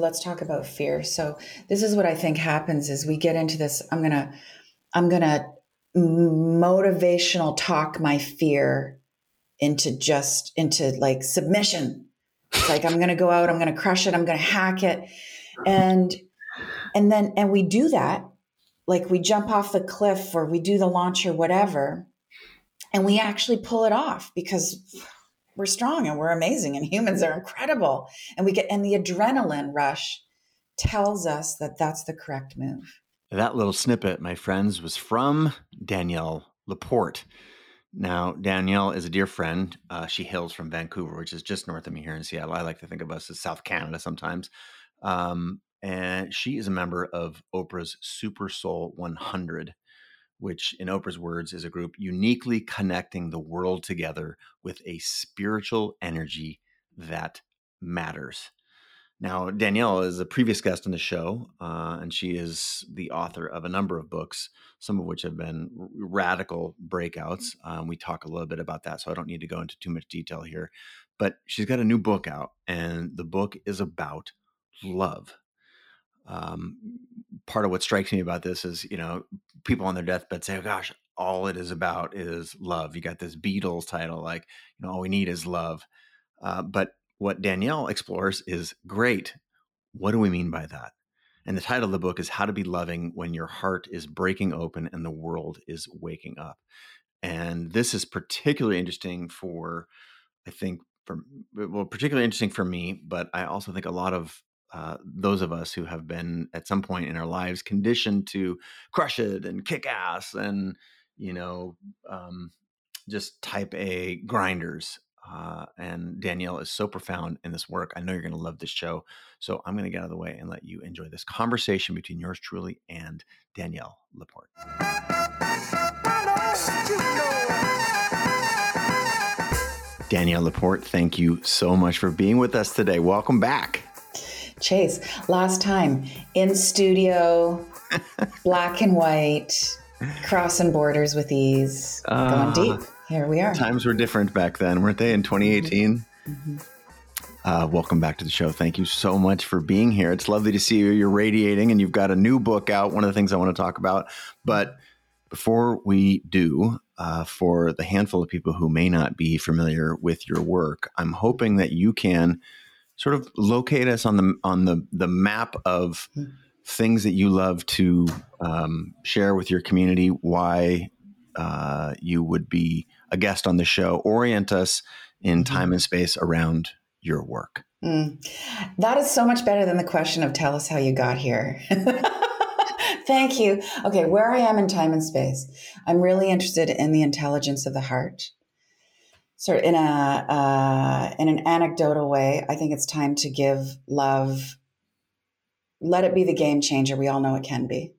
Let's talk about fear. So this is what I think happens is we get into this I'm going to I'm going to motivational talk my fear into just into like submission. It's like I'm going to go out, I'm going to crush it, I'm going to hack it. And and then and we do that like we jump off the cliff or we do the launch or whatever and we actually pull it off because we're strong and we're amazing and humans are incredible. And we get and the adrenaline rush tells us that that's the correct move. That little snippet my friends was from danielle laporte. Now danielle is a dear friend. Uh, she hails from vancouver which is just north of me here in seattle. I like to think of us as south canada sometimes. Um, and she is a member of oprah's super soul 100 which, in Oprah's words, is a group uniquely connecting the world together with a spiritual energy that matters. Now, Danielle is a previous guest on the show, uh, and she is the author of a number of books, some of which have been radical breakouts. Um, we talk a little bit about that, so I don't need to go into too much detail here. But she's got a new book out, and the book is about love um, part of what strikes me about this is, you know, people on their deathbed say, oh, gosh, all it is about is love. You got this Beatles title, like, you know, all we need is love. Uh, but what Danielle explores is great. What do we mean by that? And the title of the book is How to Be Loving When Your Heart is Breaking Open and the World is Waking Up. And this is particularly interesting for, I think, for, well, particularly interesting for me, but I also think a lot of uh, those of us who have been at some point in our lives conditioned to crush it and kick ass and you know um, just type a grinders uh, and danielle is so profound in this work i know you're going to love this show so i'm going to get out of the way and let you enjoy this conversation between yours truly and danielle laporte. Danielle laporte thank you so much for being with us today. Welcome back Chase, last time in studio, black and white, crossing borders with ease, uh, going deep. Here we are. Times were different back then, weren't they, in 2018? Mm-hmm. Uh, welcome back to the show. Thank you so much for being here. It's lovely to see you. You're radiating, and you've got a new book out. One of the things I want to talk about. But before we do, uh, for the handful of people who may not be familiar with your work, I'm hoping that you can sort of locate us on the on the the map of hmm. things that you love to um, share with your community. Why uh, you would be a guest on the show. Orient us in mm-hmm. time and space around your work. Mm. That is so much better than the question of tell us how you got here. Thank you. Okay, where I am in time and space, I'm really interested in the intelligence of the heart sort of in a uh, in an anecdotal way, I think it's time to give love. Let it be the game changer. We all know it can be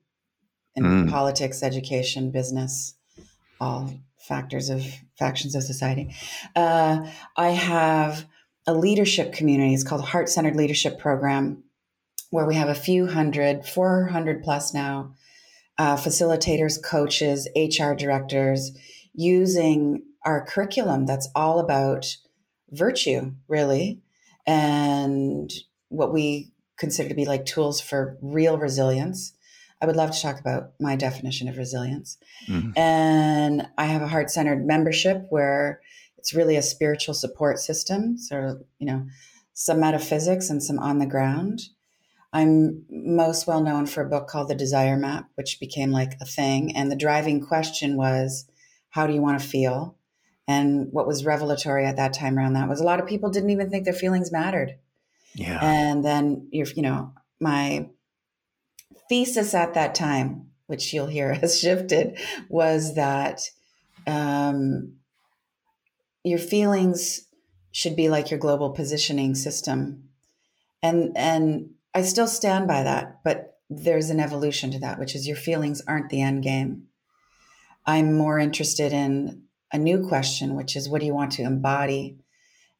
in mm. politics, education, business, all factors of factions of society. Uh, I have a leadership community. It's called Heart Centered Leadership Program, where we have a few hundred, 400 plus now, uh, facilitators, coaches, HR directors using our curriculum that's all about virtue, really, and what we consider to be like tools for real resilience. I would love to talk about my definition of resilience. Mm-hmm. And I have a heart centered membership where it's really a spiritual support system. So, you know, some metaphysics and some on the ground. I'm most well known for a book called The Desire Map, which became like a thing. And the driving question was, how do you want to feel? And what was revelatory at that time around that was a lot of people didn't even think their feelings mattered. Yeah. And then you're, you know, my thesis at that time, which you'll hear has shifted, was that um, your feelings should be like your global positioning system. And and I still stand by that, but there's an evolution to that, which is your feelings aren't the end game. I'm more interested in a new question, which is what do you want to embody?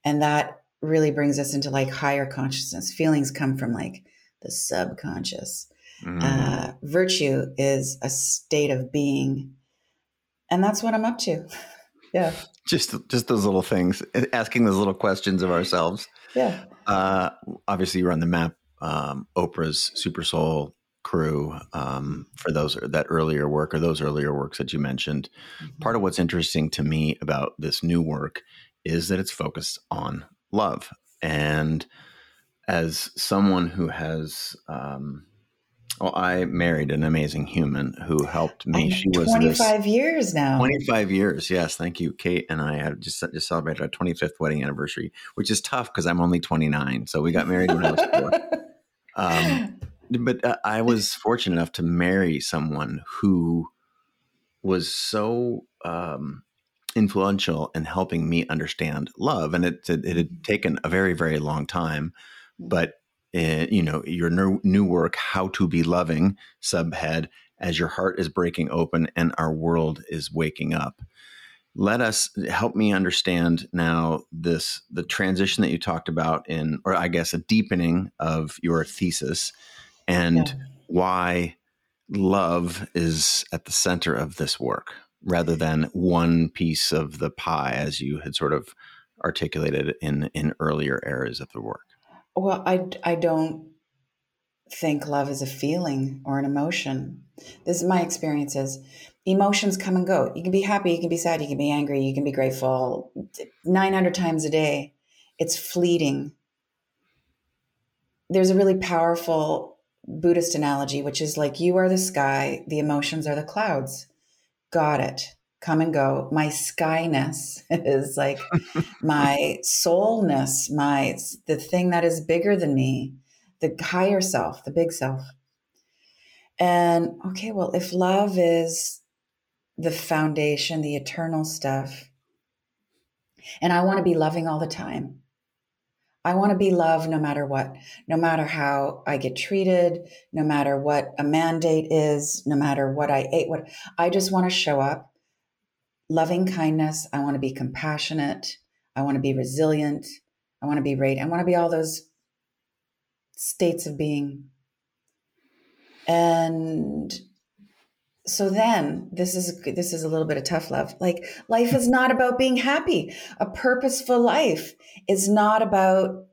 And that really brings us into like higher consciousness. Feelings come from like the subconscious. Mm. Uh, virtue is a state of being. And that's what I'm up to. yeah. Just just those little things, asking those little questions of ourselves. Yeah. Uh, obviously, you're on the map um, Oprah's Super Soul crew um, for those that earlier work or those earlier works that you mentioned. Mm-hmm. Part of what's interesting to me about this new work is that it's focused on love. And as someone who has, um, well, I married an amazing human who helped me. She was 25 years now. 25 years. Yes. Thank you. Kate and I have just, just celebrated our 25th wedding anniversary, which is tough because I'm only 29. So we got married when I was four. Um, but uh, I was fortunate enough to marry someone who was so um, influential in helping me understand love, and it, it, it had taken a very very long time, but uh, you know your new, new work, how to be loving, subhead as your heart is breaking open and our world is waking up. Let us help me understand now this the transition that you talked about in or i guess a deepening of your thesis and yeah. why love is at the center of this work rather than one piece of the pie as you had sort of articulated in in earlier eras of the work. Well i i don't think love is a feeling or an emotion. This is my experiences emotions come and go. You can be happy you can be sad you can be angry you can be grateful. 900 times a day it's fleeting. There's a really powerful Buddhist analogy, which is like you are the sky, the emotions are the clouds. Got it. Come and go. My skyness is like my soulness, my the thing that is bigger than me, the higher self, the big self. And okay, well, if love is the foundation, the eternal stuff, and I want to be loving all the time, I want to be loved no matter what, no matter how I get treated, no matter what a mandate is, no matter what I ate, what I just want to show up loving kindness. I want to be compassionate. I want to be resilient. I want to be radiant. I want to be all those states of being. And so then this is this is a little bit of tough love like life is not about being happy a purposeful life is not about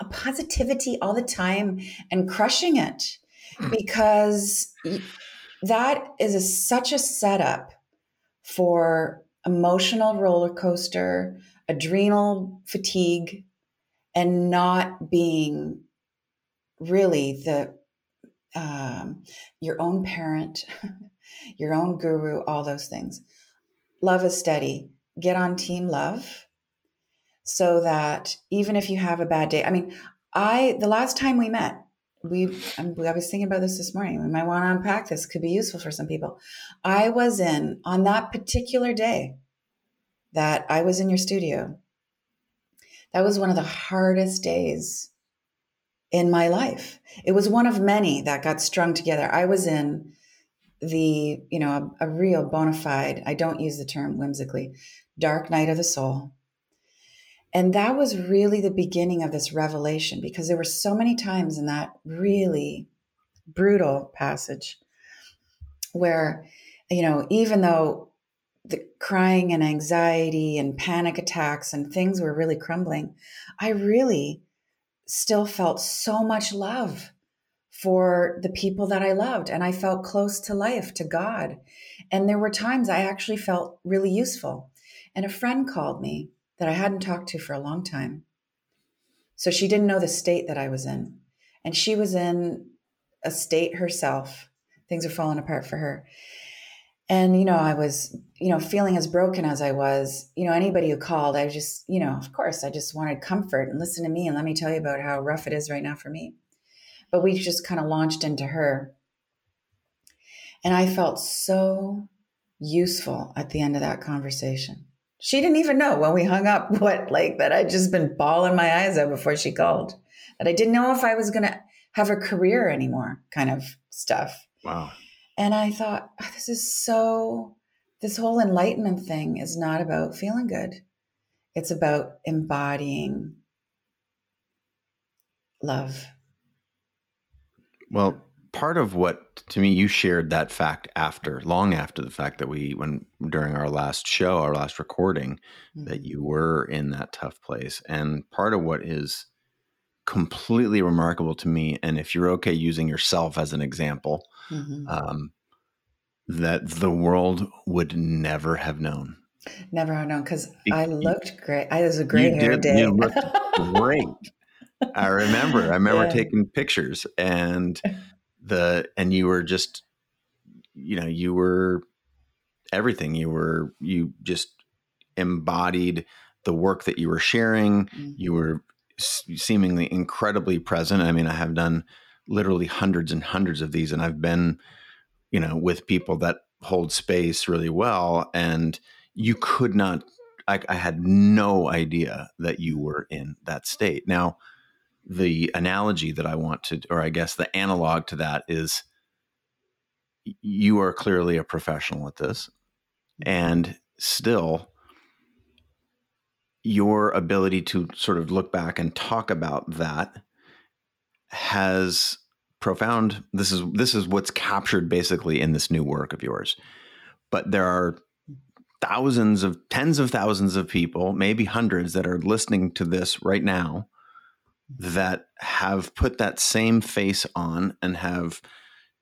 a positivity all the time and crushing it hmm. because that is a, such a setup for emotional roller coaster adrenal fatigue and not being really the um, your own parent your own guru, all those things. Love is steady. Get on team love so that even if you have a bad day, I mean, I, the last time we met, we, um, I was thinking about this this morning. We might want to unpack this, could be useful for some people. I was in on that particular day that I was in your studio. That was one of the hardest days in my life. It was one of many that got strung together. I was in the you know a, a real bona fide i don't use the term whimsically dark night of the soul. And that was really the beginning of this revelation because there were so many times in that really brutal passage where you know even though the crying and anxiety and panic attacks and things were really crumbling i really still felt so much love for the people that I loved. And I felt close to life, to God. And there were times I actually felt really useful. And a friend called me that I hadn't talked to for a long time. So she didn't know the state that I was in. And she was in a state herself. Things were falling apart for her. And, you know, I was, you know, feeling as broken as I was, you know, anybody who called, I just, you know, of course, I just wanted comfort and listen to me and let me tell you about how rough it is right now for me but we just kind of launched into her. And I felt so useful at the end of that conversation. She didn't even know when we hung up what, like, that I'd just been bawling my eyes out before she called, that I didn't know if I was going to have a career anymore, kind of stuff. Wow. And I thought, oh, this is so, this whole enlightenment thing is not about feeling good. It's about embodying love well, part of what to me you shared that fact after long after the fact that we when during our last show our last recording mm-hmm. that you were in that tough place and part of what is completely remarkable to me. And if you're okay using yourself as an example, mm-hmm. um, that the world would never have known. Never have known because I looked great. I was a great hair day. You looked great. I remember. I remember yeah. taking pictures and the and you were just you know you were everything. You were you just embodied the work that you were sharing. Mm-hmm. You were seemingly incredibly present. I mean, I have done literally hundreds and hundreds of these, and I've been, you know, with people that hold space really well, and you could not. I, I had no idea that you were in that state. Now, the analogy that I want to, or I guess the analog to that is, you are clearly a professional at this, mm-hmm. and still your ability to sort of look back and talk about that has profound this is this is what's captured basically in this new work of yours but there are thousands of tens of thousands of people maybe hundreds that are listening to this right now that have put that same face on and have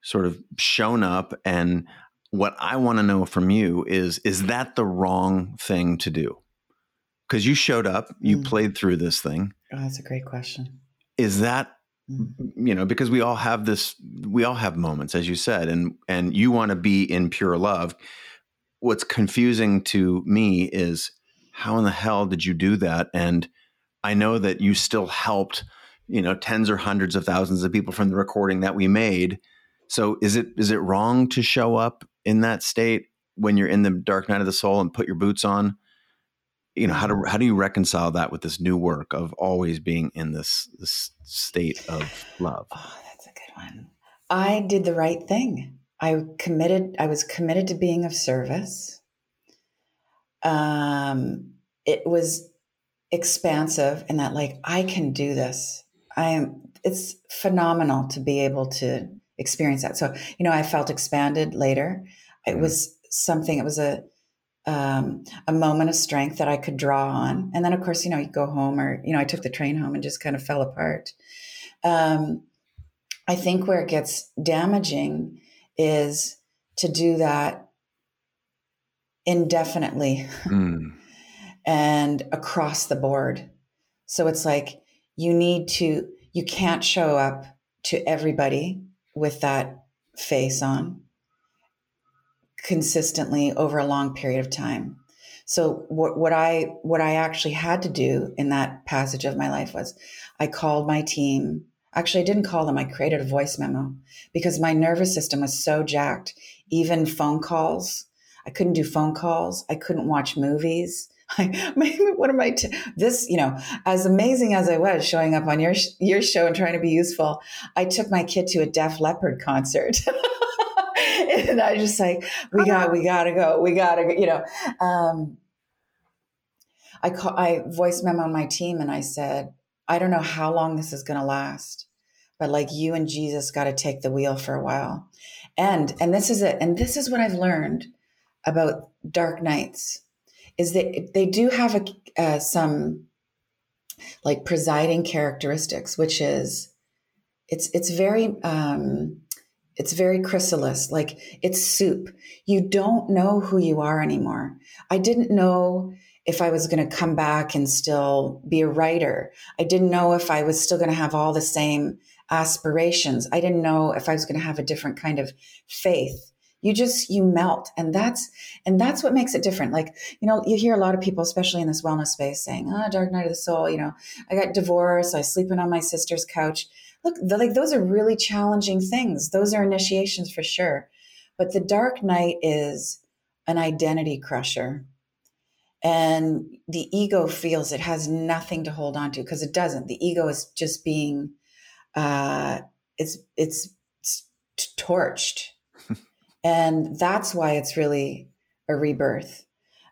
sort of shown up and what i want to know from you is is that the wrong thing to do because you showed up, you mm. played through this thing. Oh, that's a great question. Is that mm. you know because we all have this we all have moments as you said and and you want to be in pure love what's confusing to me is how in the hell did you do that and i know that you still helped you know tens or hundreds of thousands of people from the recording that we made. So is it is it wrong to show up in that state when you're in the dark night of the soul and put your boots on? You know how do how do you reconcile that with this new work of always being in this this state of love? Oh that's a good one. I did the right thing. I committed i was committed to being of service. Um it was expansive and that like i can do this i am it's phenomenal to be able to experience that so you know i felt expanded later it mm-hmm. was something it was a um, a moment of strength that I could draw on. And then, of course, you know, you go home or, you know, I took the train home and just kind of fell apart. Um, I think where it gets damaging is to do that indefinitely mm. And across the board. So it's like you need to, you can't show up to everybody with that face on consistently over a long period of time. So what, what I what I actually had to do in that passage of my life was I called my team. Actually, I didn't call them. I created a voice memo because my nervous system was so jacked. Even phone calls, I couldn't do phone calls. I couldn't watch movies. I, what am I? T- this, you know, as amazing as I was showing up on your your show and trying to be useful, I took my kid to a Def Leppard concert. and I just like, we got, we gotta go, we gotta, go, you know. Um, I call, I voice memo on my team, and I said, I don't know how long this is gonna last, but like you and Jesus got to take the wheel for a while, and and this is it, and this is what I've learned about dark nights, is that they do have a uh, some like presiding characteristics, which is it's it's very um, it's very chrysalis, like it's soup. You don't know who you are anymore. I didn't know if I was going to come back and still be a writer. I didn't know if I was still going to have all the same aspirations. I didn't know if I was going to have a different kind of faith. You just you melt and that's and that's what makes it different. Like, you know, you hear a lot of people especially in this wellness space saying, "Oh, dark night of the soul, you know, I got divorced, I was sleeping on my sister's couch." look, like those are really challenging things. Those are initiations for sure. But the dark night is an identity crusher. And the ego feels it has nothing to hold on to because it doesn't. The ego is just being, uh, it's it's, it's torched, and that's why it's really a rebirth.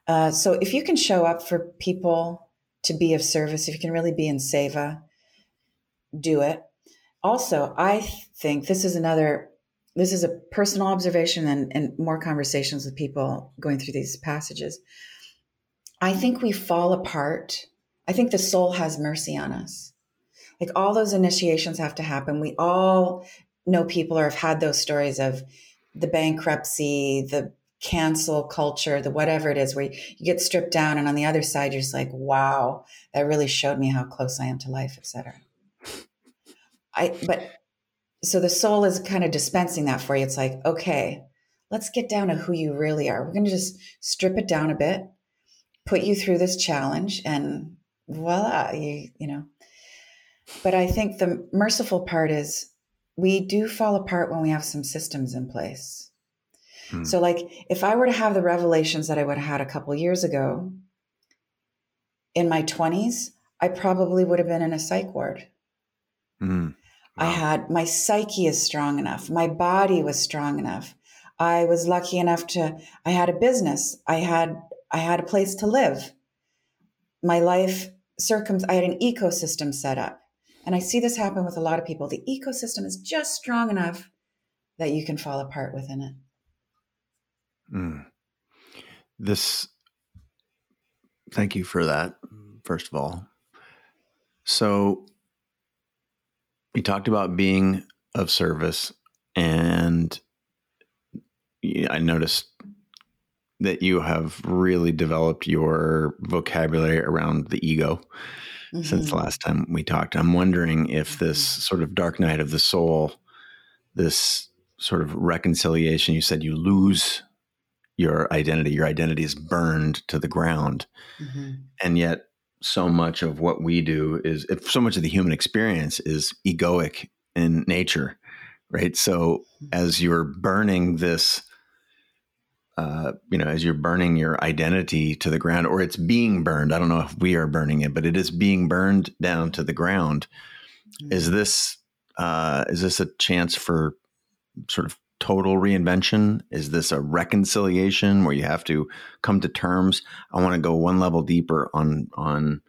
Uh, so if you can show up for people to be of service, if you can really be in seva, do it also, I think this is another, this is a personal observation and, and more conversations with people going through these passages. I think we fall apart. I think the soul has mercy on us. Like all those initiations have to happen. We all know people or have had those stories of the bankruptcy, the cancel culture, the whatever it is, where you get stripped down, and on the other side, you're just like, wow, that really showed me how close I am to life, etc. I but so the soul is kind of dispensing that for you. It's like, okay, let's get down to who you really are. We're going to just strip it down a bit, put you through this challenge, and voila, you you know. But I think the merciful part is we do fall apart when we have some systems in place. Hmm. So, like, if I were to have the revelations that I would have had a couple years ago in my 20s, I probably would have been in a psych ward. Hmm. Wow. I had my psyche is strong enough, my body was strong enough. I was lucky enough to I had a business. I had I had a place to live. My life circum I had an ecosystem set up. And I see this happen with a lot of people. The ecosystem is just strong enough that you can fall apart within it. Mm. This, thank you for that, first of all. So, we talked about being of service, and I noticed that you have really developed your vocabulary around the ego mm-hmm. since the last time we talked. I'm wondering if this mm-hmm. sort of dark night of the soul, this sort of reconciliation, you said you lose your identity, your identity is burned to the ground. Mm-hmm. And yet, so much of what we do is, if so much of the human experience is egoic in nature, right? So, mm-hmm. as you're burning this uh, you know, as you're burning your identity to the ground, or it's being burned. I don't know if we are burning it, but it is being burned down to the ground. Mm-hmm. Is this uh, is this a chance for sort of total reinvention? Is this a reconciliation where you have to come to terms? I want to go one level deeper on on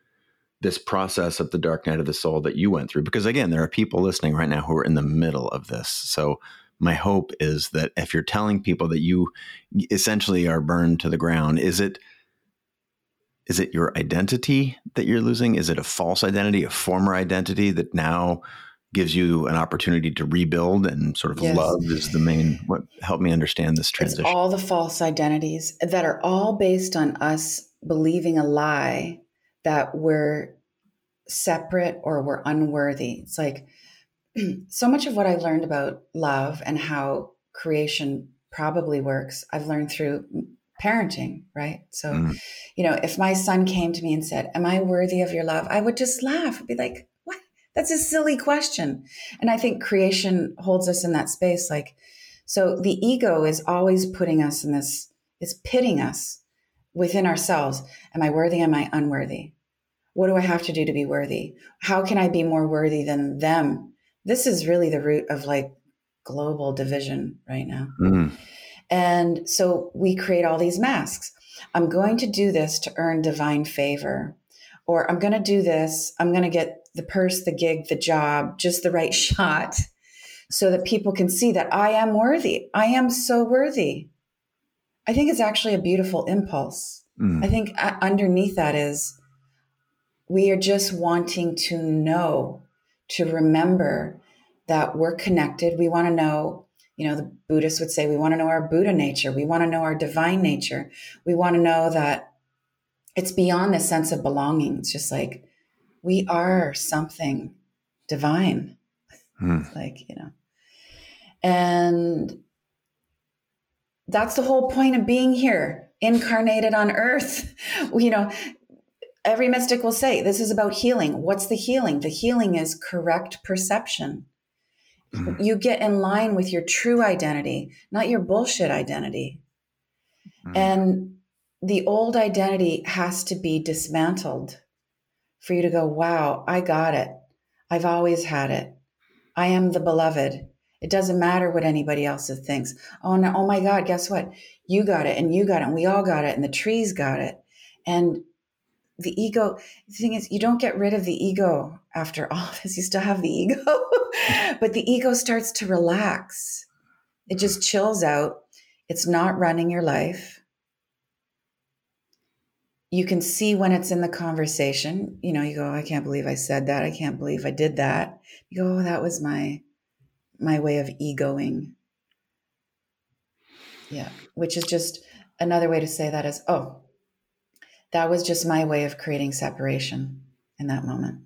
this process of the dark night of the soul that you went through, because again, there are people listening right now who are in the middle of this. So my hope is that if you're telling people that you essentially are burned to the ground, is it is it your identity that you're losing? Is it a false identity, a former identity that now gives you an opportunity to rebuild and sort of yes. love is the main what help me understand this transition. It's all the false identities that are all based on us believing a lie that we're separate or we're unworthy. It's like so much of what I learned about love and how creation probably works, I've learned through parenting, right? So, mm. you know, if my son came to me and said, Am I worthy of your love? I would just laugh and be like, What? That's a silly question. And I think creation holds us in that space. Like, so the ego is always putting us in this, it's pitting us within ourselves. Am I worthy? Am I unworthy? What do I have to do to be worthy? How can I be more worthy than them this is really the root of like global division right now. Mm. And so we create all these masks. I'm going to do this to earn divine favor, or I'm going to do this. I'm going to get the purse, the gig, the job, just the right shot so that people can see that I am worthy. I am so worthy. I think it's actually a beautiful impulse. Mm. I think uh, underneath that is we are just wanting to know to remember that we're connected. We want to know, you know, the Buddhists would say we want to know our Buddha nature. We want to know our divine nature. We want to know that it's beyond the sense of belonging. It's just like we are something divine. Hmm. like, you know. And that's the whole point of being here, incarnated on earth. you know, every mystic will say this is about healing. What's the healing? The healing is correct perception. Mm-hmm. You get in line with your true identity, not your bullshit identity. Mm-hmm. And the old identity has to be dismantled for you to go, wow, I got it. I've always had it. I am the beloved. It doesn't matter what anybody else thinks. Oh no, oh my God, guess what? You got it and you got it and we all got it and the trees got it. And the ego the thing is you don't get rid of the ego after all this you still have the ego but the ego starts to relax it just chills out it's not running your life you can see when it's in the conversation. You know, you go, I can't believe I said that. I can't believe I did that. You go, oh, that was my my way of egoing. Yeah, which is just another way to say that is, oh, that was just my way of creating separation in that moment.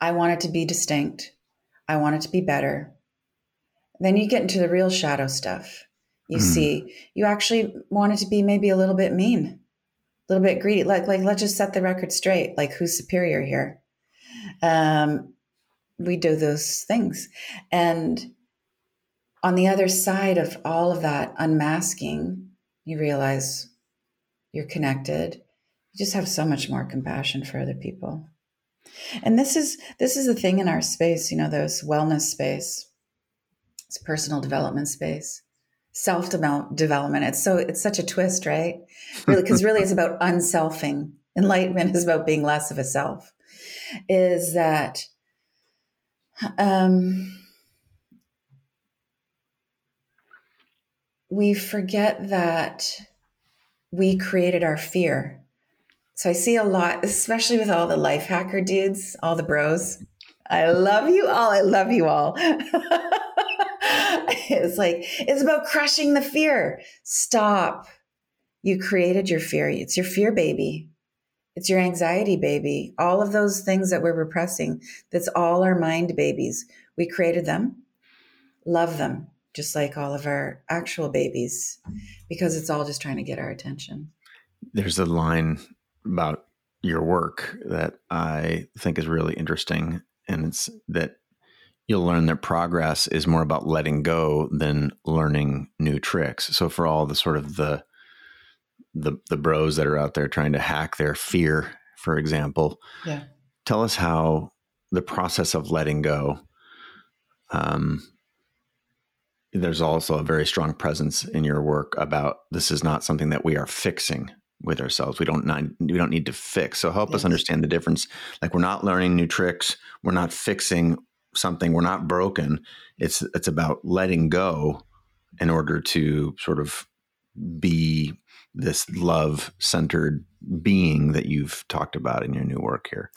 I want it to be distinct. I want it to be better. Then you get into the real shadow stuff. You mm. see, you actually wanted to be maybe a little bit mean, a little bit greedy. Like, like let's just set the record straight. Like, who's superior here? Um, we do those things, and on the other side of all of that unmasking, you realize you're connected. You just have so much more compassion for other people. And this is this is the thing in our space, you know, this wellness space, it's personal development space, self development. It's so it's such a twist, right? Really, because really it's about unselfing. Enlightenment is about being less of a self. Is that um, we forget that we created our fear so I see a lot, especially with all the life hacker dudes, all the bros. I love you all. I love you all. it's like, it's about crushing the fear. Stop. You created your fear. It's your fear baby. It's your anxiety baby. All of those things that we're repressing, that's all our mind babies. We created them. Love them, just like all of our actual babies, because it's all just trying to get our attention. There's a line about your work that I think is really interesting, and it's that you'll learn that progress is more about letting go than learning new tricks. So for all the sort of the the the bros that are out there trying to hack their fear, for example, yeah. tell us how the process of letting go. Um, there's also a very strong presence in your work about this is not something that we are fixing with ourselves. We don't not, we don't need to fix. So help yes. us understand the difference. Like we're not learning new tricks. We're not fixing something. We're not broken. It's it's about letting go in order to sort of be this love centered being that you've talked about in your new work here?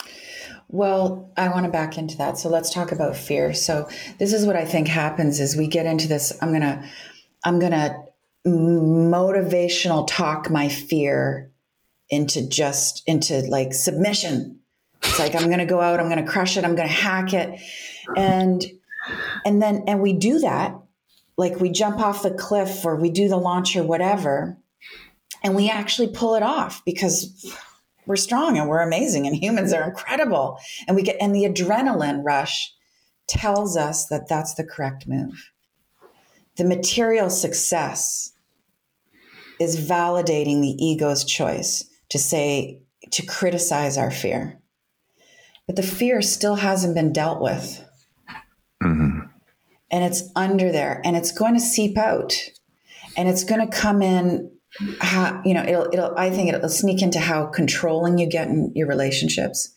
Well, I want to back into that. So let's talk about fear. So this is what I think happens is we get into this I'm going to I'm going to motivational talk my fear into just into like submission. It's like I'm going to go out, I'm going to crush it, I'm going to hack it. And and then and we do that like we jump off the cliff or we do the launch or whatever and we actually pull it off because we're strong and we're amazing and humans are incredible and we get and the adrenaline rush tells us that that's the correct move the material success is validating the ego's choice to say, to criticize our fear. But the fear still hasn't been dealt with. Mm-hmm. And it's under there and it's going to seep out and it's going to come in. How, you know, it'll, it'll, I think it'll sneak into how controlling you get in your relationships.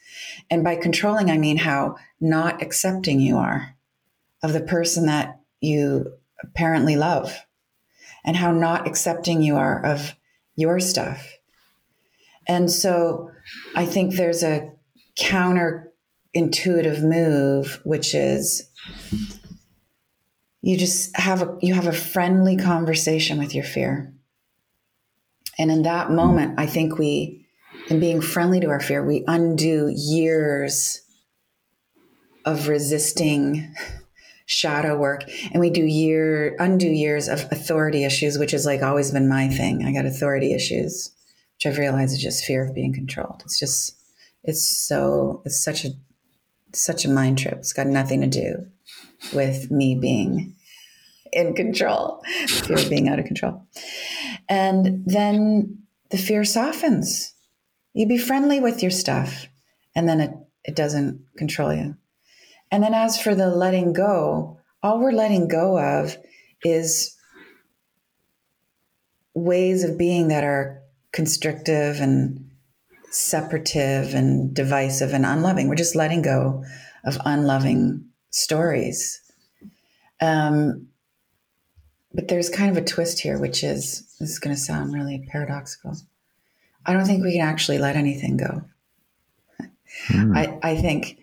And by controlling, I mean how not accepting you are of the person that you apparently love and how not accepting you are of your stuff. And so I think there's a counter intuitive move, which is you just have a you have a friendly conversation with your fear. And in that moment, I think we in being friendly to our fear, we undo years of resisting shadow work. And we do year undo years of authority issues which has like always been my thing. I got authority issues which i've realized is just fear of being controlled. It's just it's so it's such a such a mind trip. It's got nothing to do with me being in control fear of being out of control. And then the fear softens. You be friendly with your stuff and then it, it doesn't control you and then as for the letting go, all we're letting go of is ways of being that are constrictive and separative and divisive and unloving. We're just letting go of unloving stories. Um, but there's kind of a twist here, which is this is going to sound really paradoxical. I don't think we can actually let anything go. Mm. I, I think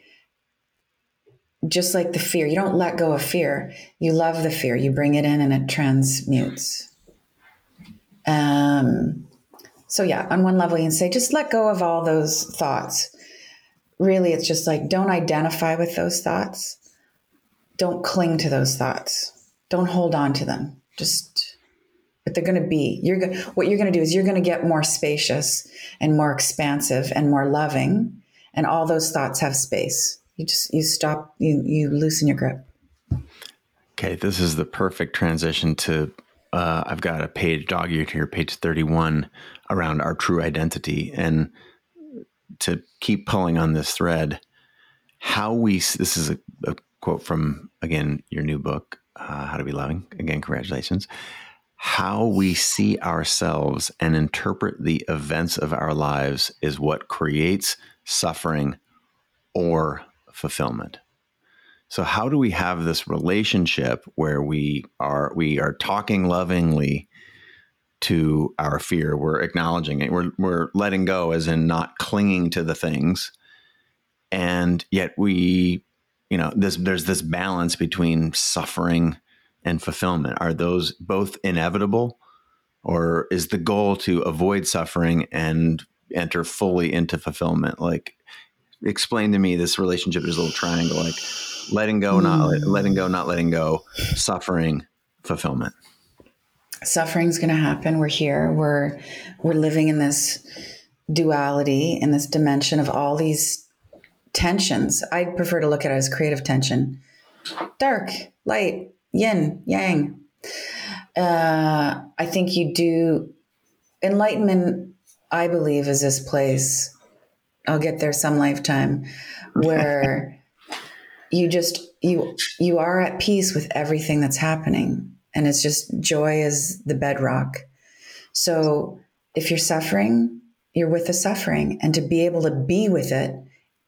just like the fear, you don't let go of fear. You love the fear. You bring it in and it transmutes. Um, so yeah, on one level, you can say, just let go of all those thoughts. Really, it's just like, don't identify with those thoughts. Don't cling to those thoughts. Don't hold on to them. Just, but they're going to be, you're going what you're going to do is you're going to get more spacious and more expansive and more loving. And all those thoughts have space you just you stop you you loosen your grip. Okay this is the perfect transition to uh, i've got a page dog eared here page 31 around our true identity. And to keep pulling on this thread how we this is a, a quote from again your new book uh, how to be loving. Again congratulations. How we see ourselves and interpret the events of our lives is what creates suffering or fulfillment. So how do we have this relationship where we are we are talking lovingly to our fear, we're acknowledging it, we're we're letting go as in not clinging to the things. And yet we, you know, this there's this balance between suffering and fulfillment. Are those both inevitable? Or is the goal to avoid suffering and enter fully into fulfillment? Like explain to me this relationship is a little triangle like letting go not mm. letting go not letting go suffering fulfillment. Suffering's going to happen. We're here. We're we're living in this duality in this dimension of all these tensions. I prefer to look at it as creative tension. Dark light yin yang. Uh, i think you do enlightenment i believe is this place I'll get there some lifetime where you just you you are at peace with everything that's happening and it's just joy is the bedrock. So if you're suffering, you're with the suffering and to be able to be with it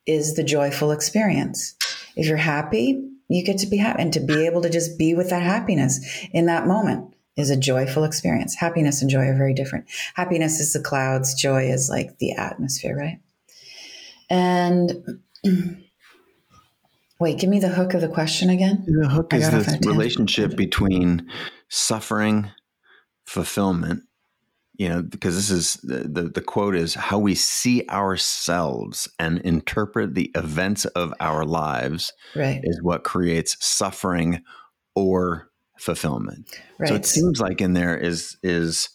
is the joyful experience. If you're happy, you get to be happy and to be able to just be with that happiness in that moment is a joyful experience. Happiness and joy are very different. Happiness is the clouds, joy is like the atmosphere, right? And wait, give me the hook of the question again. The hook is this relationship between suffering, fulfillment. You know, because this is the, the, the quote is how we see ourselves and interpret the events of our lives right. is what creates suffering or fulfillment. Right. So it seems like in there is is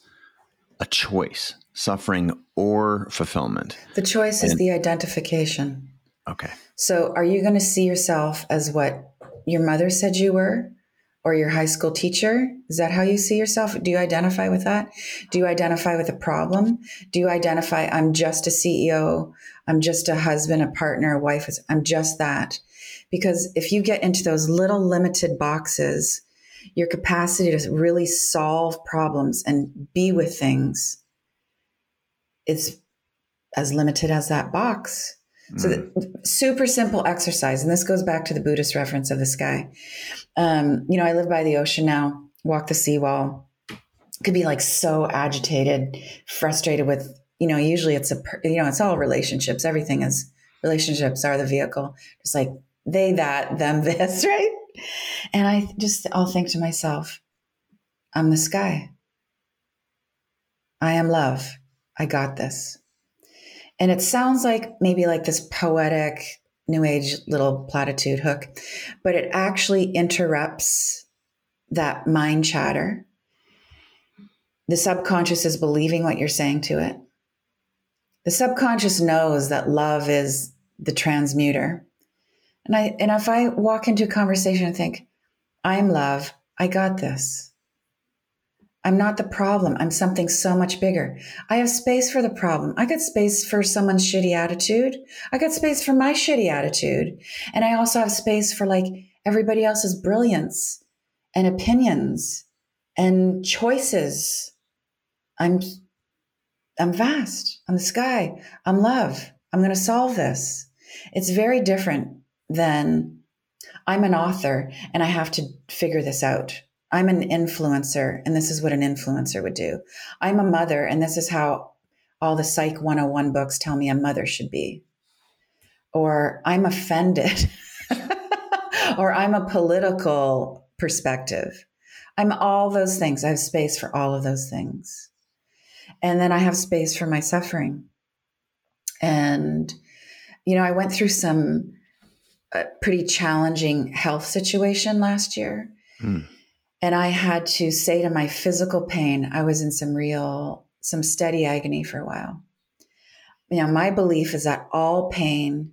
a choice suffering or fulfillment. The choice is the identification. Okay. So are you going to see yourself as what your mother said you were or your high school teacher? Is that how you see yourself? Do you identify with that? Do you identify with a problem? Do you identify, I'm just a CEO, I'm just a husband, a partner, a wife, I'm just that? Because if you get into those little limited boxes, your capacity to really solve problems and be with things is as limited as that box. Mm. So, the, super simple exercise, and this goes back to the Buddhist reference of the sky. Um, you know, I live by the ocean now, walk the seawall. Could be like so agitated, frustrated with, you know, usually it's a, you know, it's all relationships. Everything is relationships are the vehicle. Just like they, that, them, this, right? And I just, I'll think to myself, I'm the sky. I am love. I got this. And it sounds like maybe like this poetic new age little platitude hook, but it actually interrupts that mind chatter. The subconscious is believing what you're saying to it. The subconscious knows that love is the transmuter. And I and if I walk into a conversation and think, I'm love, I got this. I'm not the problem. I'm something so much bigger. I have space for the problem. I got space for someone's shitty attitude. I got space for my shitty attitude. And I also have space for like everybody else's brilliance and opinions and choices. I'm I'm vast. I'm the sky. I'm love. I'm going to solve this. It's very different than I'm an author and I have to figure this out. I'm an influencer, and this is what an influencer would do. I'm a mother, and this is how all the Psych 101 books tell me a mother should be. Or I'm offended. or I'm a political perspective. I'm all those things. I have space for all of those things. And then I have space for my suffering. And, you know, I went through some uh, pretty challenging health situation last year. Mm. And I had to say to my physical pain, I was in some real, some steady agony for a while. You know, my belief is that all pain,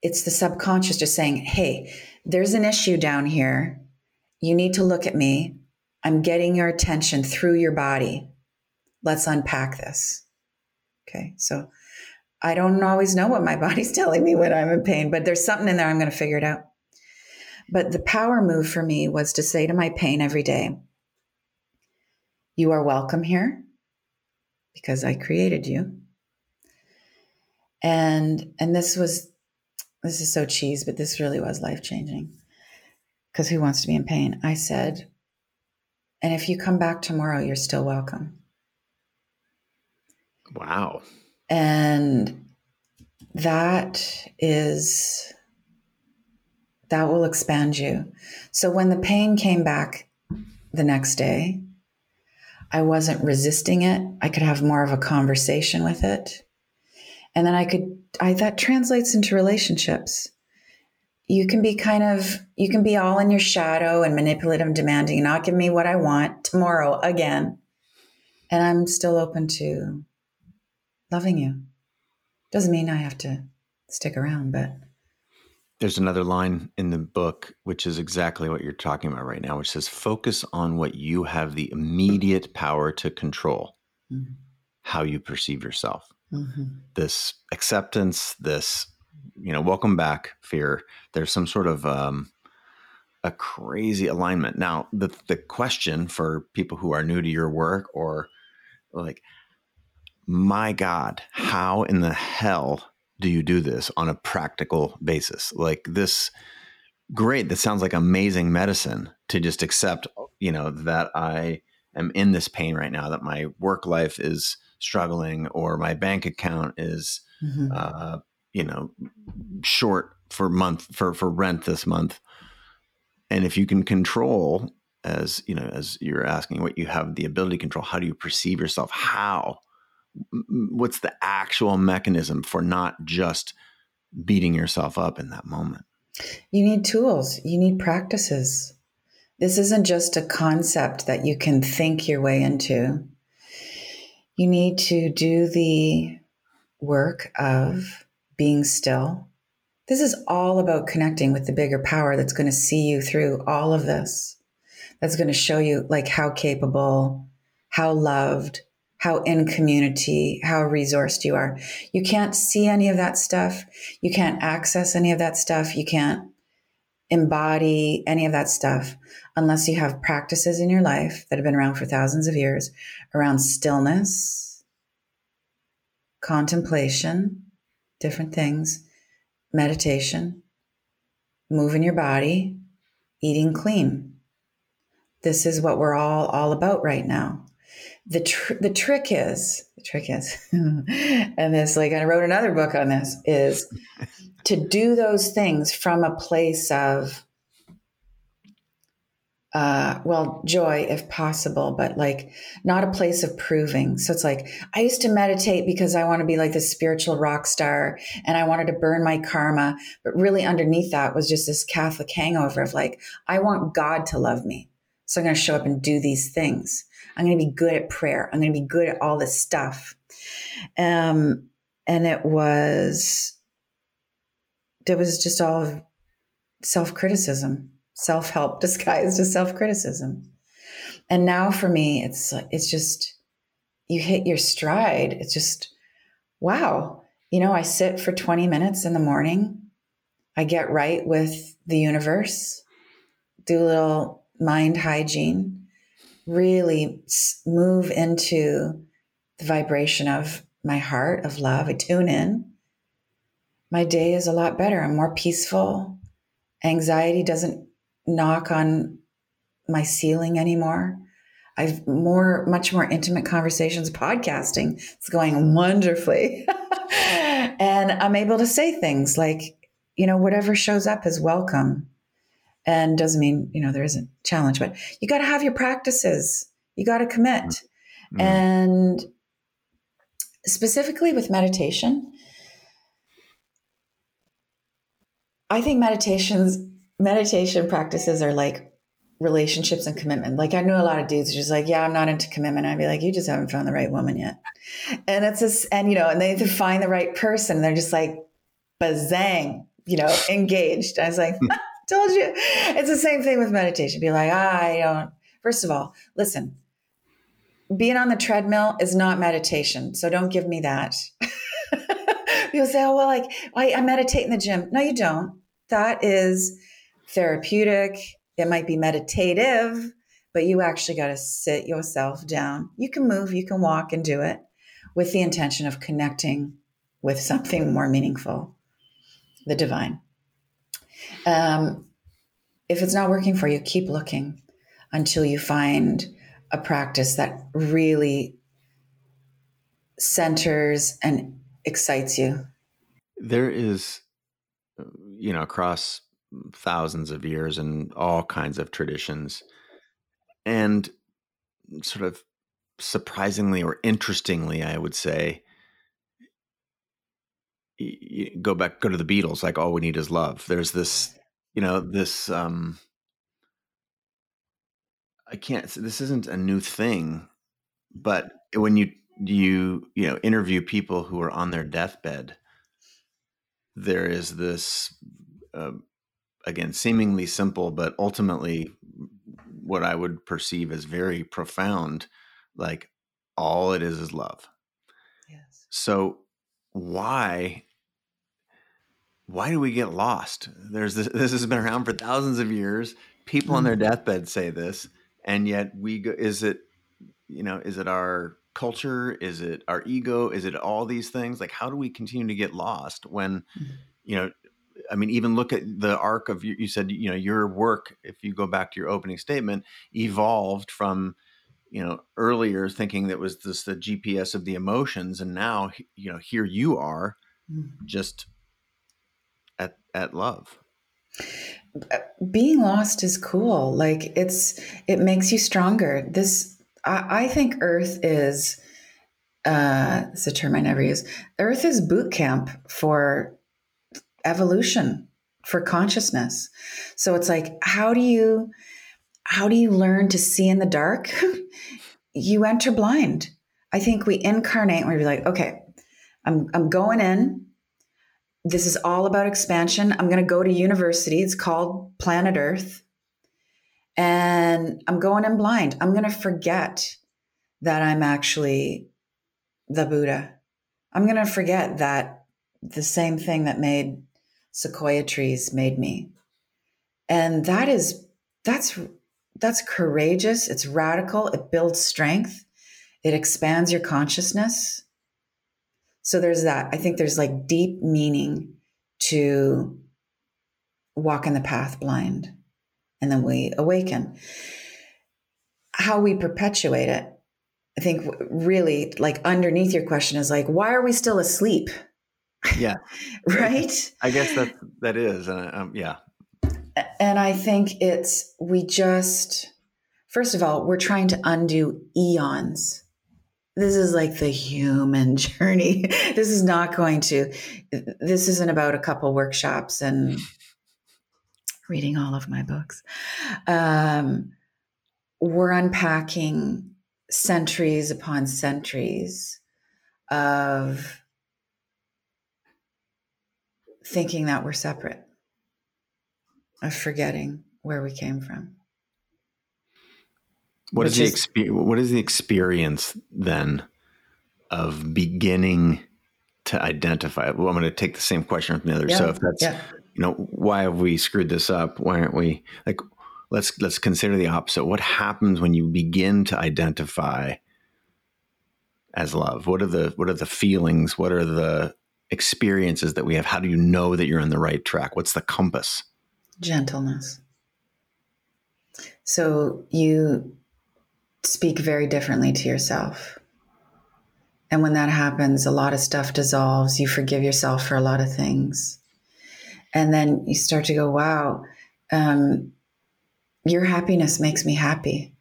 it's the subconscious just saying, hey, there's an issue down here. You need to look at me. I'm getting your attention through your body. Let's unpack this. Okay. So I don't always know what my body's telling me when I'm in pain, but there's something in there. I'm going to figure it out. But the power move for me was to say to my pain every day, You are welcome here because I created you. And and this was this is so cheese, but this really was life changing. Because who wants to be in pain? I said, and if you come back tomorrow, you're still welcome. Wow. And that is that will expand you. So when the pain came back the next day, I wasn't resisting it. I could have more of a conversation with it. And then I could, I, that translates into relationships. You can be kind of, you can be all in your shadow and manipulative and demanding, and not give me what I want tomorrow again. And I'm still open to loving you. Doesn't mean I have to stick around, but there's another line in the book, which is exactly what you're talking about right now, which says, focus on what you have the immediate power to control, mm-hmm. how you perceive yourself. Mm-hmm. This acceptance, this, you know, welcome back fear. There's some sort of, um, a crazy alignment. Now, the the question for people who are new to your work or like, my God, how in the hell do you do this on a practical basis? Like this, great. That sounds like amazing medicine to just accept, you know, that I am in this pain right now, that my work life is struggling or my bank account is, mm-hmm. uh, you know, short for month for, for rent this month. And if you can control as, you know, as you're asking what you have the ability to control, how do you perceive yourself? How? What's the actual mechanism for not just beating yourself up in that moment? You need tools, you need practices. This isn't just a concept that you can think your way into. You need to do the work of being still. This is all about connecting with the bigger power that's going to see you through all of this. That's going to show you like how capable, how loved, how in community, how resourced you are. You can't see any of that stuff. You can't access any of that stuff. You can't embody any of that stuff unless you have practices in your life that have been around for thousands of years around stillness, contemplation, different things, meditation, moving your body, eating clean. This is what we're all all about right now the tr- the trick is the trick is and this like i wrote another book on this is to do those things from a place of uh, well joy if possible but like not a place of proving. So it's like i used to meditate because i want to be like this spiritual rock star and i wanted to burn my karma but really underneath that was just this catholic hangover of like i want god to love me. So i'm going to show up and do these things I'm going to be good at prayer. I'm going to be good at all this stuff. Um, and it was, it was just all self criticism, self help disguised as self criticism. And now for me, it's it's just you hit your stride. It's just wow. You know, I sit for 20 minutes in the morning. I get right with the universe, do a little mind hygiene really move into the vibration of my heart of love. I tune in. My day is a lot better. I'm more peaceful. Anxiety doesn't knock on my ceiling anymore. I've more, much more intimate conversations podcasting. It's going wonderfully. and I'm able to say things like, you know, whatever shows up is welcome. And doesn't mean, you know, there isn't challenge, but you got to have your practices. You got to commit. Mm-hmm. And specifically with meditation, I think meditations meditation practices are like relationships and commitment. Like I know a lot of dudes just like, yeah, I'm not into commitment. I'd be like, you just haven't found the right woman yet. And it's this and you know, and they have to find the right person. They're just like, bazang, you know, engaged. I was like, told you. It's the same thing with meditation. Be like, I don't. First of all, listen. Being on the treadmill is not meditation, so don't give me that. People say, "Oh, well, like I, I meditate in the gym." No, you don't. That is therapeutic. It might be meditative, but you actually got to sit yourself down. You can move, you can walk and do it with the intention of connecting with something more meaningful, the divine. Um, if it's not working for you, keep looking until you find a practice that really centers and excites you. There is, you know, across thousands of years and all kinds of traditions. And sort of surprisingly or interestingly, I would say, go back, go to the Beatles, like all we need is love. There's this, you know, this, um, I can't, this isn't a new thing, but when you, you, you know, interview people who are on their deathbed, there is this uh, again, seemingly simple, but ultimately what I would perceive as very profound. Like all it is is love. Yes. So why why do we get lost? There's this, this has been around for thousands of years. People on their mm-hmm. deathbed say this, and yet we go, is it you know is it our culture? Is it our ego? Is it all these things? Like how do we continue to get lost when mm-hmm. you know I mean, even look at the arc of you said, you know, your work, if you go back to your opening statement, evolved from, you know, earlier thinking that was this the GPS of the emotions. And now, you know, here you are mm-hmm. just at, at love. Uh, being lost is cool. Like it's, it makes you stronger. This, I, I think Earth is, uh, it's a term I never use. Earth is boot camp for evolution for consciousness. So it's like, how do you how do you learn to see in the dark? you enter blind. I think we incarnate and we're like, okay, I'm I'm going in. This is all about expansion. I'm going to go to university. It's called Planet Earth. And I'm going in blind. I'm going to forget that I'm actually the Buddha. I'm going to forget that the same thing that made sequoia trees made me. And that is that's that's courageous, it's radical, it builds strength, it expands your consciousness. So there's that. I think there's like deep meaning to walk in the path blind and then we awaken. How we perpetuate it, I think really like underneath your question is like, why are we still asleep? Yeah. right? I guess that that is. Uh, um, yeah. And I think it's, we just, first of all, we're trying to undo eons. This is like the human journey. this is not going to, this isn't about a couple workshops and reading all of my books. Um, we're unpacking centuries upon centuries of thinking that we're separate, of forgetting where we came from. What is the experience? What is the experience then of beginning to identify? Well, I'm going to take the same question from the other. Yeah, so if that's yeah. you know why have we screwed this up? Why aren't we like? Let's let's consider the opposite. What happens when you begin to identify as love? What are the what are the feelings? What are the experiences that we have, how do you know that you're on the right track? What's the compass? Gentleness. So you speak very differently to yourself. And when that happens, a lot of stuff dissolves. You forgive yourself for a lot of things. And then you start to go, wow, um, your happiness makes me happy.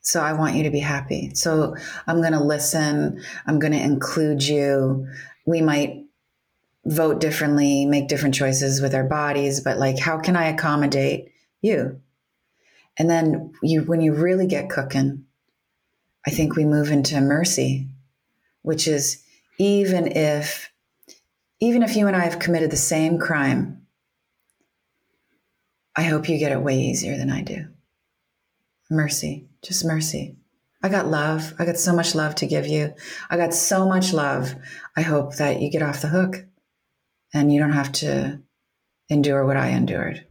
So I want you to be happy. So I'm going to listen. I'm going to include you. We might vote differently, make different choices with our bodies, but like, how can I accommodate you? And then you, when you really get cooking, I think we move into mercy, which is even if, even if you and I have committed the same crime, I hope you get it way easier than I do. Mercy, just mercy. I got love. I got so much love to give you. I got so much love. I hope that you get off the hook and you don't have to endure what I endured.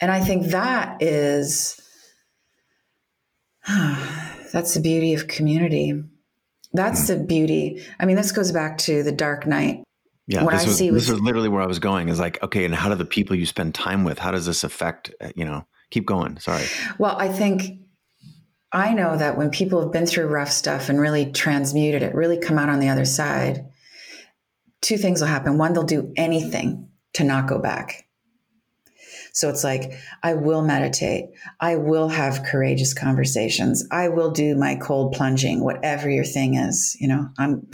And I think that is that's the beauty of community. That's the beauty. I mean, this goes back to the Dark Night. Yeah, what this I was, see was, this was literally where I was going. Is like, okay, and how do the people you spend time with? How does this affect? Uh, you know, keep going. Sorry. Well, I think I know that when people have been through rough stuff and really transmuted it, really come out on the other side, two things will happen. One, they'll do anything to not go back. So it's like, I will meditate. I will have courageous conversations. I will do my cold plunging, whatever your thing is. You know, I'm,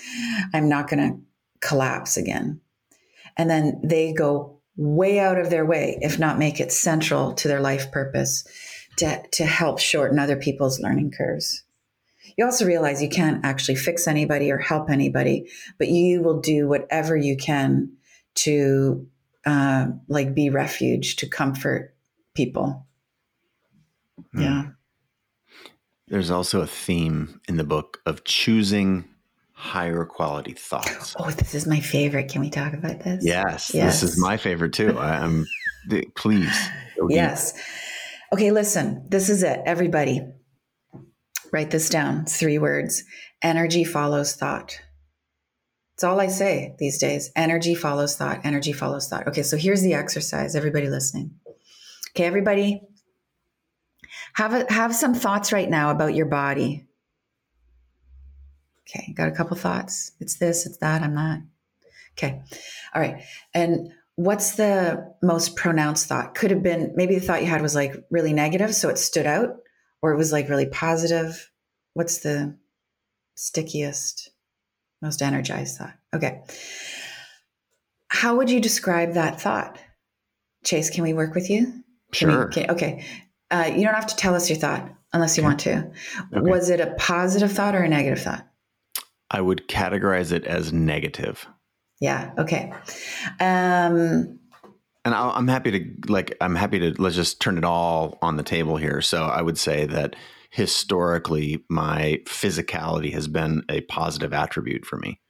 I'm not going to collapse again. And then they go way out of their way, if not make it central to their life purpose to, to help shorten other people's learning curves. You also realize you can't actually fix anybody or help anybody, but you will do whatever you can to uh, like be refuge to comfort people. Mm. Yeah. There's also a theme in the book of choosing higher quality thoughts. Oh, this is my favorite. Can we talk about this? Yes, yes. this is my favorite too. I, am please. Yes. Okay, listen. This is it. Everybody, write this down. Three words. Energy follows thought. It's all I say these days. Energy follows thought. Energy follows thought. Okay, so here's the exercise. Everybody listening. Okay, everybody, have a, have some thoughts right now about your body. Okay, got a couple thoughts. It's this, it's that, I'm not. Okay, all right. And what's the most pronounced thought? Could have been maybe the thought you had was like really negative, so it stood out, or it was like really positive. What's the stickiest? most energized thought. Okay. How would you describe that thought? Chase, can we work with you? Sure. We, can, okay. Uh, you don't have to tell us your thought unless you okay. want to. Okay. Was it a positive thought or a negative thought? I would categorize it as negative. Yeah. Okay. Um, and i am happy to like i'm happy to let's just turn it all on the table here so i would say that historically my physicality has been a positive attribute for me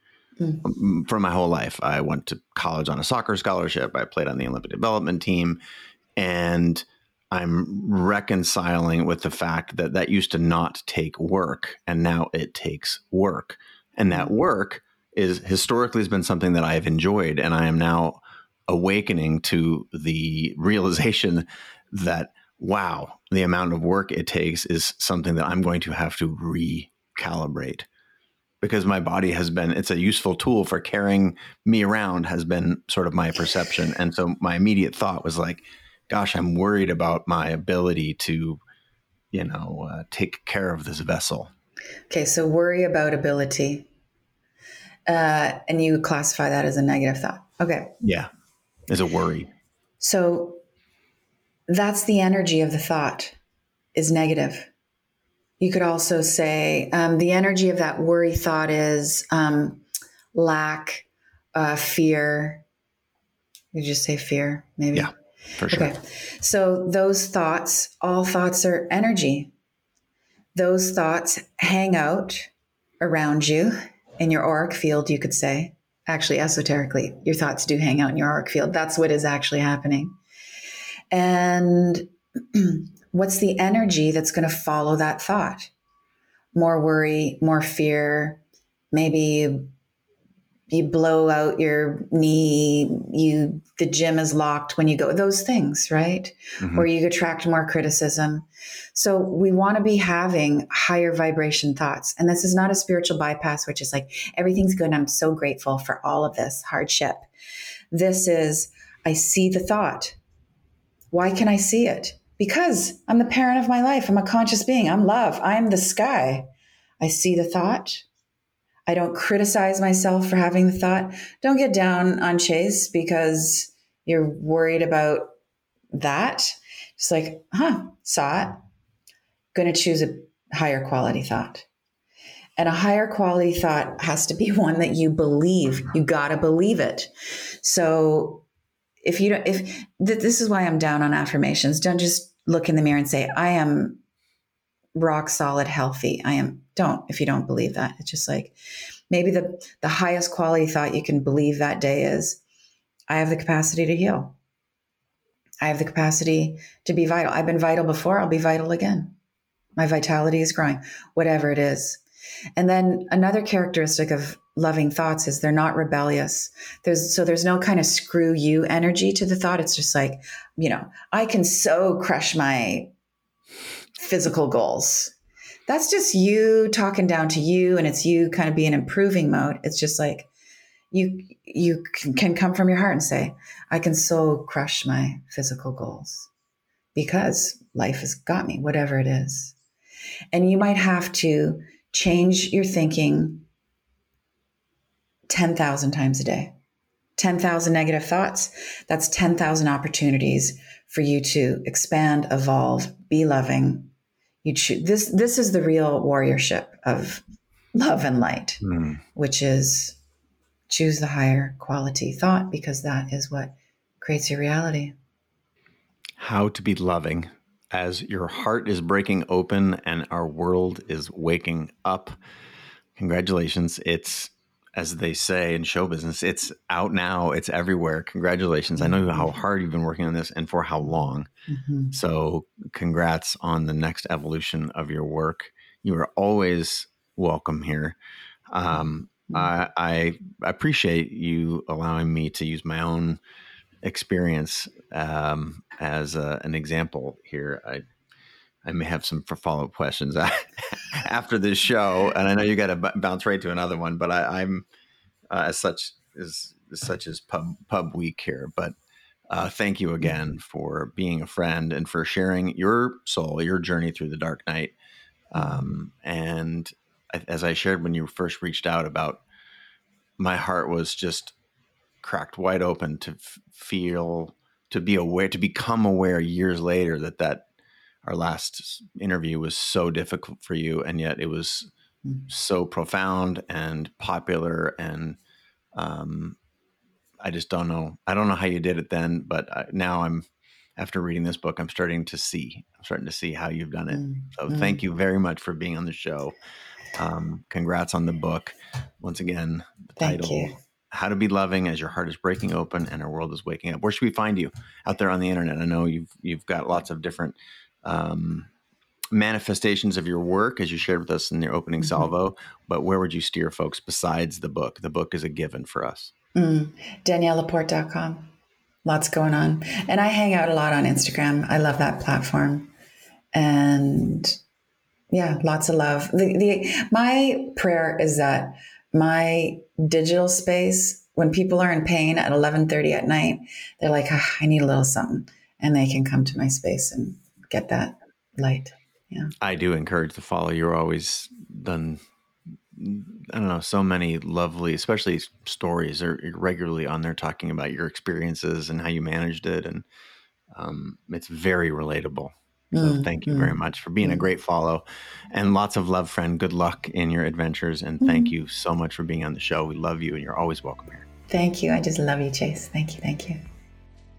mm. for my whole life. I went to college on a soccer scholarship. I played on the Olympic development team, and I'm reconciling with the fact that that used to not take work, and now it takes work, and that hmm. work is historically has been something that I have enjoyed, and I am now awakening to the realization that wow, the amount of work it takes is something that I'm going to have to recalibrate. Because my body has been it's a useful tool for carrying me around has been sort of my perception. And so my immediate thought was like gosh i'm worried about my ability to you know uh, take care of this vessel. Okay so worry about ability. Uh, and you classify that as a negative thought. Okay. Yeah as a worry so that's the energy of the thought is negative. You could also say um, the energy of that worry thought is um, lack, uh, fear. You just say fear, maybe. Yeah, for sure. Okay. So those thoughts, all thoughts are energy. Those thoughts hang out around you in your auric field, you could say. Actually, esoterically, your thoughts do hang out in your auric field. That's what is actually happening. And what's the energy that's going to follow that thought? More worry, more fear, maybe you blow out your knee you the gym is locked when you go those things right? Mm-hmm. or you attract more criticism. So we want to be having higher vibration thoughts. And this is not a spiritual bypass which is like everything's good i'm so grateful for all of this hardship. This is i see the thought. Why can i see it? Because i'm the parent of my life. I'm a conscious being. I'm love. I'm the sky. I see the thought I don't criticize myself for having the thought. Don't get down on Chase because you're worried about that. Just like, huh, saw it. Going to choose a higher quality thought. And a higher quality thought has to be one that you believe. You got to believe it. So if you don't, if th- this is why I'm down on affirmations, don't just look in the mirror and say, I am rock solid healthy. I am don't if you don't believe that. It's just like maybe the the highest quality thought you can believe that day is I have the capacity to heal. I have the capacity to be vital. I've been vital before, I'll be vital again. My vitality is growing, whatever it is. And then another characteristic of loving thoughts is they're not rebellious. There's so there's no kind of screw you energy to the thought. It's just like, you know, I can so crush my physical goals. That's just you talking down to you and it's you kind of being improving mode. It's just like you you can come from your heart and say, I can so crush my physical goals because life has got me, whatever it is. And you might have to change your thinking 10,000 times a day. 10,000 negative thoughts, that's 10,000 opportunities for you to expand, evolve, be loving, you choose this this is the real warriorship of love and light mm. which is choose the higher quality thought because that is what creates your reality. How to be loving. As your heart is breaking open and our world is waking up. Congratulations. It's as they say in show business, it's out now. It's everywhere. Congratulations. I know how hard you've been working on this and for how long. Mm-hmm. So, congrats on the next evolution of your work. You are always welcome here. Um, mm-hmm. I, I, appreciate you allowing me to use my own experience um, as a, an example here. I I may have some follow up questions after this show, and I know you got to b- bounce right to another one. But I, am uh, as such is such as pub pub week here. But uh, thank you again for being a friend and for sharing your soul, your journey through the dark night. Um, and as I shared when you first reached out about, my heart was just cracked wide open to f- feel to be aware to become aware years later that that our last interview was so difficult for you, and yet it was mm-hmm. so profound and popular. And um, I just don't know. I don't know how you did it then, but I, now I'm after reading this book, I'm starting to see. I'm starting to see how you've done it. Mm-hmm. So mm. thank you very much for being on the show. Um, congrats on the book. Once again, the thank title. You. How to be loving as your heart is breaking open and our world is waking up. Where should we find you out there on the internet? I know you've you've got lots of different um, manifestations of your work as you shared with us in your opening mm-hmm. salvo but where would you steer folks besides the book? The book is a given for us. Mm. daniellelaporte.com lots going on. And i hang out a lot on instagram. I love that platform. And yeah lots of love. The, the my prayer is that my digital space when people are in pain at 11.30 at night they're like oh, i need a little something and they can come to my space and get that light. Yeah. I do encourage the follow. You're always done I don't know, so many lovely, especially stories are regularly on there talking about your experiences and how you managed it. And um, it's very relatable. So mm, thank you mm, very much for being mm. a great follow and lots of love, friend. Good luck in your adventures. And thank mm. you so much for being on the show. We love you and you're always welcome here. Thank you. I just love you, Chase. Thank you. Thank you.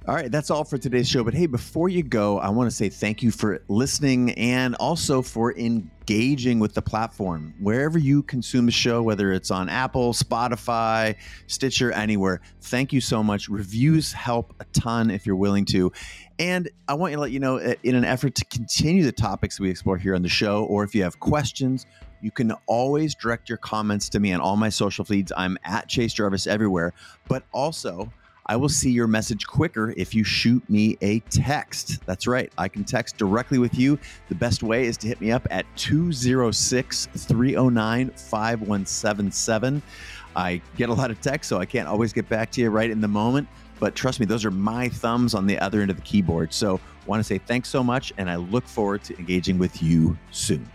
All right, that's all for today's show. But hey, before you go, I want to say thank you for listening and also for engaging with the platform. Wherever you consume the show, whether it's on Apple, Spotify, Stitcher, anywhere, thank you so much. Reviews help a ton if you're willing to. And I want to let you know, eh, in an effort to continue the topics we explore here on the show, or if you have questions, you can always direct your comments to me on all my social feeds. I'm at Chase Jarvis everywhere, but also, I will see your message quicker if you shoot me a text. That's right. I can text directly with you. The best way is to hit me up at 206 309 5177. I get a lot of text, so I can't always get back to you right in the moment. But trust me, those are my thumbs on the other end of the keyboard. So, want to say thanks so much, and I look forward to engaging with you soon.